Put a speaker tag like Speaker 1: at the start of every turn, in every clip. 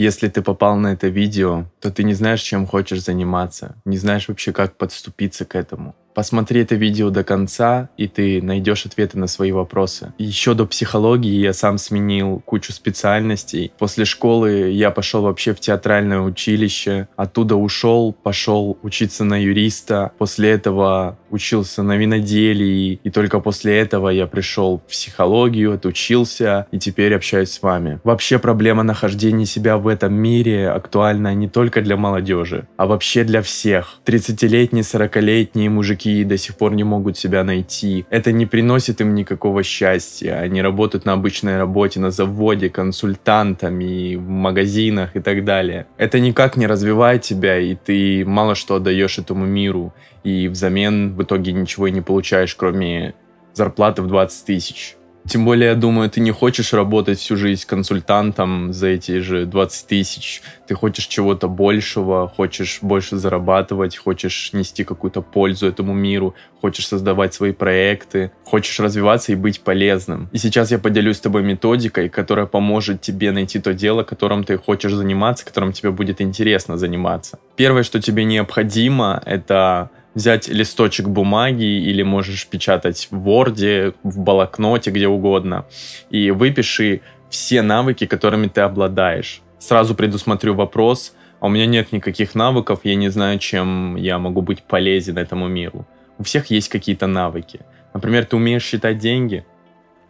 Speaker 1: Если ты попал на это видео, то ты не знаешь, чем хочешь заниматься, не знаешь вообще, как подступиться к этому. Посмотри это видео до конца, и ты найдешь ответы на свои вопросы. Еще до психологии я сам сменил кучу специальностей. После школы я пошел вообще в театральное училище. Оттуда ушел, пошел учиться на юриста. После этого учился на виноделии. И только после этого я пришел в психологию, отучился, и теперь общаюсь с вами. Вообще проблема нахождения себя в этом мире актуальна не только для молодежи, а вообще для всех. 30-летние, 40-летние мужики мужики до сих пор не могут себя найти. Это не приносит им никакого счастья. Они работают на обычной работе, на заводе, консультантами, в магазинах и так далее. Это никак не развивает тебя, и ты мало что отдаешь этому миру. И взамен в итоге ничего и не получаешь, кроме зарплаты в 20 тысяч. Тем более, я думаю, ты не хочешь работать всю жизнь консультантом за эти же 20 тысяч. Ты хочешь чего-то большего, хочешь больше зарабатывать, хочешь нести какую-то пользу этому миру, хочешь создавать свои проекты, хочешь развиваться и быть полезным. И сейчас я поделюсь с тобой методикой, которая поможет тебе найти то дело, которым ты хочешь заниматься, которым тебе будет интересно заниматься. Первое, что тебе необходимо, это взять листочек бумаги или можешь печатать в Word, в блокноте, где угодно, и выпиши все навыки, которыми ты обладаешь. Сразу предусмотрю вопрос, а у меня нет никаких навыков, я не знаю, чем я могу быть полезен этому миру. У всех есть какие-то навыки. Например, ты умеешь считать деньги?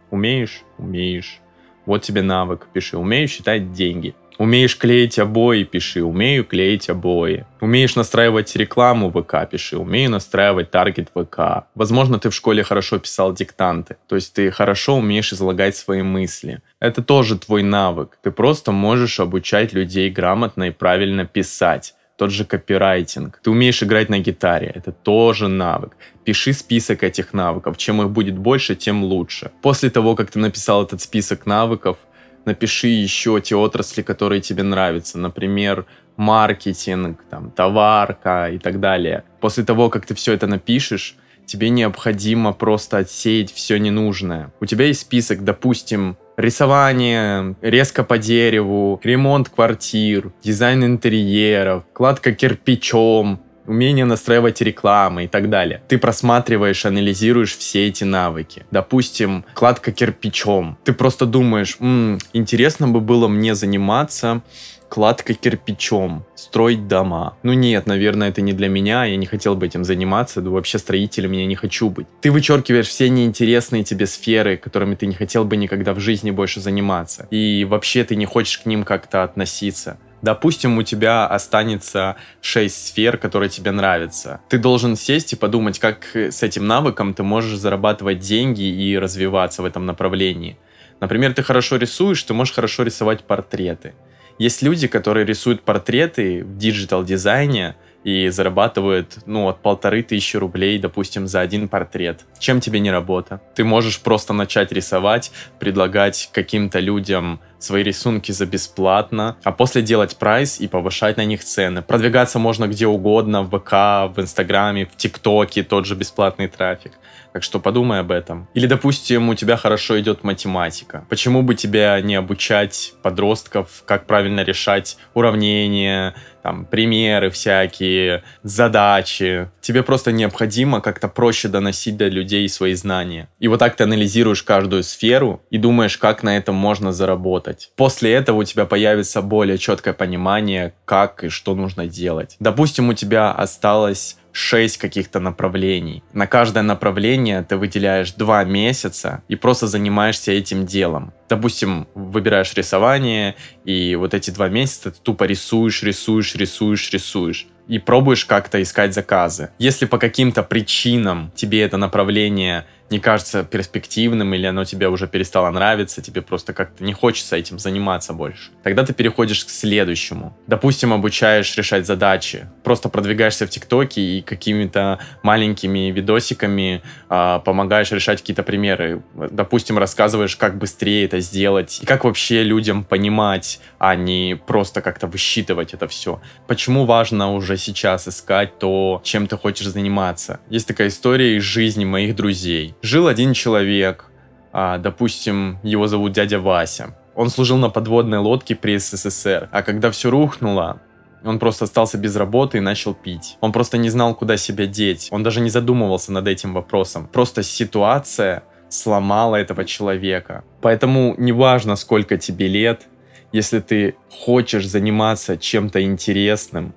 Speaker 1: Умеешь? Умеешь. Вот тебе навык, пиши. Умею считать деньги. Умеешь клеить обои, пиши. Умею клеить обои. Умеешь настраивать рекламу ВК, пиши. Умею настраивать таргет ВК. Возможно, ты в школе хорошо писал диктанты. То есть ты хорошо умеешь излагать свои мысли. Это тоже твой навык. Ты просто можешь обучать людей грамотно и правильно писать тот же копирайтинг. Ты умеешь играть на гитаре, это тоже навык. Пиши список этих навыков. Чем их будет больше, тем лучше. После того, как ты написал этот список навыков, напиши еще те отрасли, которые тебе нравятся. Например, маркетинг, там, товарка и так далее. После того, как ты все это напишешь, тебе необходимо просто отсеять все ненужное. У тебя есть список, допустим, рисование, резко по дереву, ремонт квартир, дизайн интерьеров, кладка кирпичом, умение настраивать рекламы и так далее. Ты просматриваешь, анализируешь все эти навыки. Допустим, кладка кирпичом. Ты просто думаешь, м-м, интересно бы было мне заниматься кладкой кирпичом, строить дома. Ну нет, наверное, это не для меня, я не хотел бы этим заниматься, да вообще строителем я не хочу быть. Ты вычеркиваешь все неинтересные тебе сферы, которыми ты не хотел бы никогда в жизни больше заниматься. И вообще ты не хочешь к ним как-то относиться. Допустим, у тебя останется 6 сфер, которые тебе нравятся. Ты должен сесть и подумать, как с этим навыком ты можешь зарабатывать деньги и развиваться в этом направлении. Например, ты хорошо рисуешь, ты можешь хорошо рисовать портреты. Есть люди, которые рисуют портреты в digital-дизайне, и зарабатывают, ну, от полторы тысячи рублей, допустим, за один портрет. Чем тебе не работа? Ты можешь просто начать рисовать, предлагать каким-то людям свои рисунки за бесплатно, а после делать прайс и повышать на них цены. Продвигаться можно где угодно, в ВК, в Инстаграме, в ТикТоке, тот же бесплатный трафик. Так что подумай об этом. Или, допустим, у тебя хорошо идет математика. Почему бы тебя не обучать подростков, как правильно решать уравнения, там, примеры всякие, задачи. Тебе просто необходимо как-то проще доносить до людей свои знания. И вот так ты анализируешь каждую сферу и думаешь, как на этом можно заработать. После этого у тебя появится более четкое понимание, как и что нужно делать. Допустим, у тебя осталось 6 каких-то направлений. На каждое направление ты выделяешь 2 месяца и просто занимаешься этим делом. Допустим, выбираешь рисование, и вот эти два месяца ты тупо рисуешь, рисуешь, рисуешь, рисуешь и пробуешь как-то искать заказы. Если по каким-то причинам тебе это направление не кажется перспективным или оно тебе уже перестало нравиться, тебе просто как-то не хочется этим заниматься больше. Тогда ты переходишь к следующему. Допустим, обучаешь решать задачи, просто продвигаешься в ТикТоке и какими-то маленькими видосиками э, помогаешь решать какие-то примеры. Допустим, рассказываешь, как быстрее это сделать и как вообще людям понимать, а не просто как-то высчитывать это все. Почему важно уже сейчас искать то, чем ты хочешь заниматься? Есть такая история из жизни моих друзей. Жил один человек, а, допустим, его зовут дядя Вася. Он служил на подводной лодке при СССР, а когда все рухнуло, он просто остался без работы и начал пить. Он просто не знал, куда себя деть. Он даже не задумывался над этим вопросом. Просто ситуация сломала этого человека. Поэтому неважно, сколько тебе лет, если ты хочешь заниматься чем-то интересным,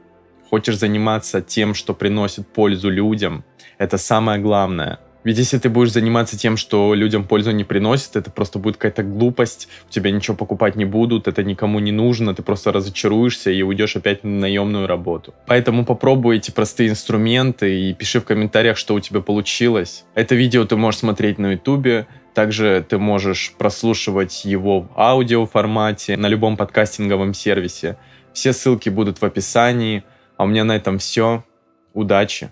Speaker 1: хочешь заниматься тем, что приносит пользу людям, это самое главное. Ведь если ты будешь заниматься тем, что людям пользу не приносит, это просто будет какая-то глупость, у тебя ничего покупать не будут, это никому не нужно, ты просто разочаруешься и уйдешь опять на наемную работу. Поэтому попробуй эти простые инструменты и пиши в комментариях, что у тебя получилось. Это видео ты можешь смотреть на ютубе, также ты можешь прослушивать его в аудио формате на любом подкастинговом сервисе. Все ссылки будут в описании. А у меня на этом все. Удачи!